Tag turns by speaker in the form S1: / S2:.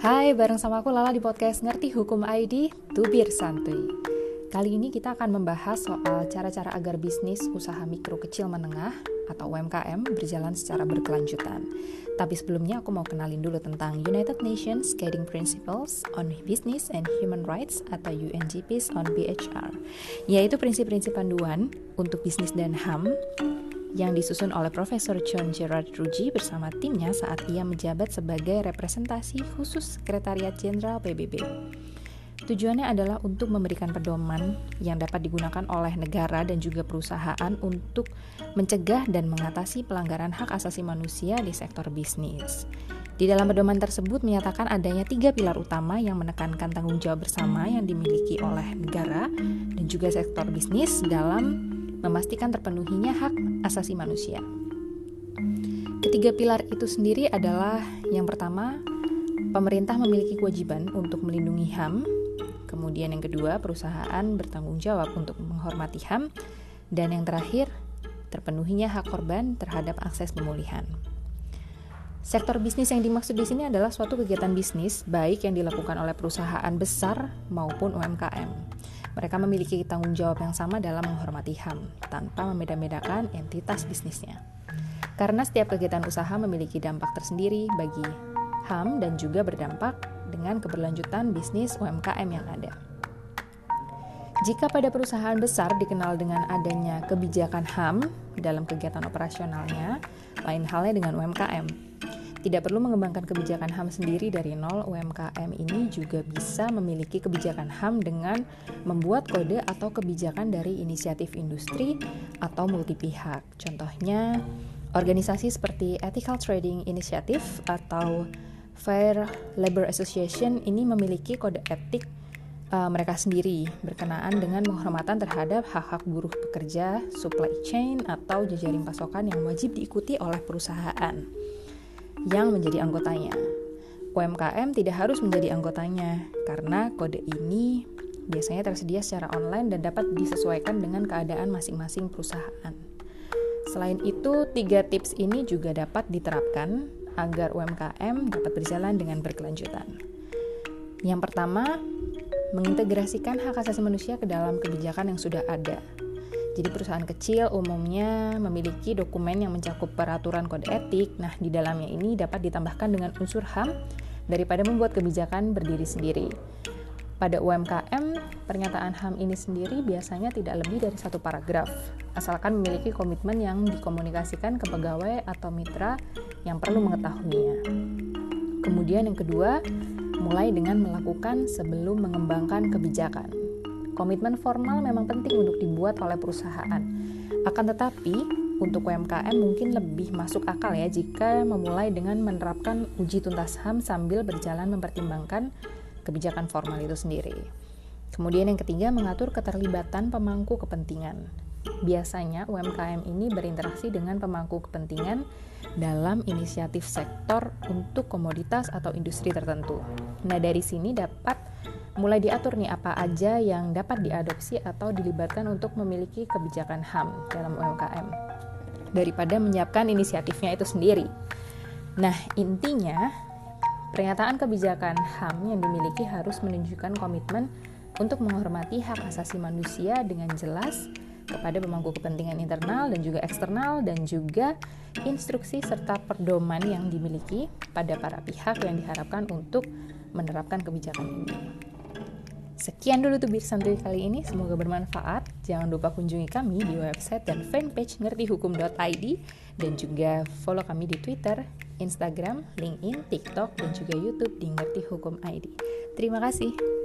S1: Hai, bareng sama aku Lala di podcast Ngerti Hukum ID, Tubir Santuy. Kali ini kita akan membahas soal cara-cara agar bisnis usaha mikro kecil menengah atau UMKM berjalan secara berkelanjutan. Tapi sebelumnya aku mau kenalin dulu tentang United Nations Guiding Principles on Business and Human Rights atau UNGPs on BHR, yaitu prinsip-prinsip panduan untuk bisnis dan HAM yang disusun oleh Profesor John Gerard Ruggie bersama timnya saat ia menjabat sebagai representasi khusus Sekretariat Jenderal PBB. Tujuannya adalah untuk memberikan pedoman yang dapat digunakan oleh negara dan juga perusahaan untuk mencegah dan mengatasi pelanggaran hak asasi manusia di sektor bisnis. Di dalam pedoman tersebut menyatakan adanya tiga pilar utama yang menekankan tanggung jawab bersama yang dimiliki oleh negara dan juga sektor bisnis dalam memastikan terpenuhinya hak asasi manusia. Ketiga pilar itu sendiri adalah yang pertama, pemerintah memiliki kewajiban untuk melindungi HAM, kemudian yang kedua, perusahaan bertanggung jawab untuk menghormati HAM, dan yang terakhir, terpenuhinya hak korban terhadap akses pemulihan. Sektor bisnis yang dimaksud di sini adalah suatu kegiatan bisnis baik yang dilakukan oleh perusahaan besar maupun UMKM. Mereka memiliki tanggung jawab yang sama dalam menghormati HAM tanpa membeda-bedakan entitas bisnisnya. Karena setiap kegiatan usaha memiliki dampak tersendiri bagi HAM dan juga berdampak dengan keberlanjutan bisnis UMKM yang ada. Jika pada perusahaan besar dikenal dengan adanya kebijakan HAM dalam kegiatan operasionalnya, lain halnya dengan UMKM. Tidak perlu mengembangkan kebijakan HAM sendiri dari nol, UMKM ini juga bisa memiliki kebijakan HAM dengan membuat kode atau kebijakan dari inisiatif industri atau multi pihak. Contohnya, organisasi seperti Ethical Trading Initiative atau Fair Labor Association ini memiliki kode etik uh, mereka sendiri berkenaan dengan penghormatan terhadap hak-hak buruh pekerja, supply chain, atau jejaring pasokan yang wajib diikuti oleh perusahaan yang menjadi anggotanya. UMKM tidak harus menjadi anggotanya karena kode ini biasanya tersedia secara online dan dapat disesuaikan dengan keadaan masing-masing perusahaan. Selain itu, tiga tips ini juga dapat diterapkan agar UMKM dapat berjalan dengan berkelanjutan. Yang pertama, mengintegrasikan hak asasi manusia ke dalam kebijakan yang sudah ada. Jadi perusahaan kecil umumnya memiliki dokumen yang mencakup peraturan kode etik. Nah, di dalamnya ini dapat ditambahkan dengan unsur HAM daripada membuat kebijakan berdiri sendiri. Pada UMKM, pernyataan HAM ini sendiri biasanya tidak lebih dari satu paragraf, asalkan memiliki komitmen yang dikomunikasikan ke pegawai atau mitra yang perlu mengetahuinya. Kemudian yang kedua, mulai dengan melakukan sebelum mengembangkan kebijakan. Komitmen formal memang penting untuk dibuat oleh perusahaan. Akan tetapi, untuk UMKM mungkin lebih masuk akal ya jika memulai dengan menerapkan uji tuntas HAM sambil berjalan mempertimbangkan kebijakan formal itu sendiri. Kemudian yang ketiga, mengatur keterlibatan pemangku kepentingan. Biasanya UMKM ini berinteraksi dengan pemangku kepentingan dalam inisiatif sektor untuk komoditas atau industri tertentu. Nah, dari sini dapat mulai diatur nih apa aja yang dapat diadopsi atau dilibatkan untuk memiliki kebijakan HAM dalam UMKM daripada menyiapkan inisiatifnya itu sendiri. Nah, intinya pernyataan kebijakan HAM yang dimiliki harus menunjukkan komitmen untuk menghormati hak asasi manusia dengan jelas kepada pemangku kepentingan internal dan juga eksternal dan juga instruksi serta perdoman yang dimiliki pada para pihak yang diharapkan untuk menerapkan kebijakan ini. Sekian dulu tuh Santuy kali ini, semoga bermanfaat. Jangan lupa kunjungi kami di website dan fanpage ngertihukum.id dan juga follow kami di Twitter, Instagram, LinkedIn, TikTok, dan juga YouTube di Ngerti Hukum ID. Terima kasih.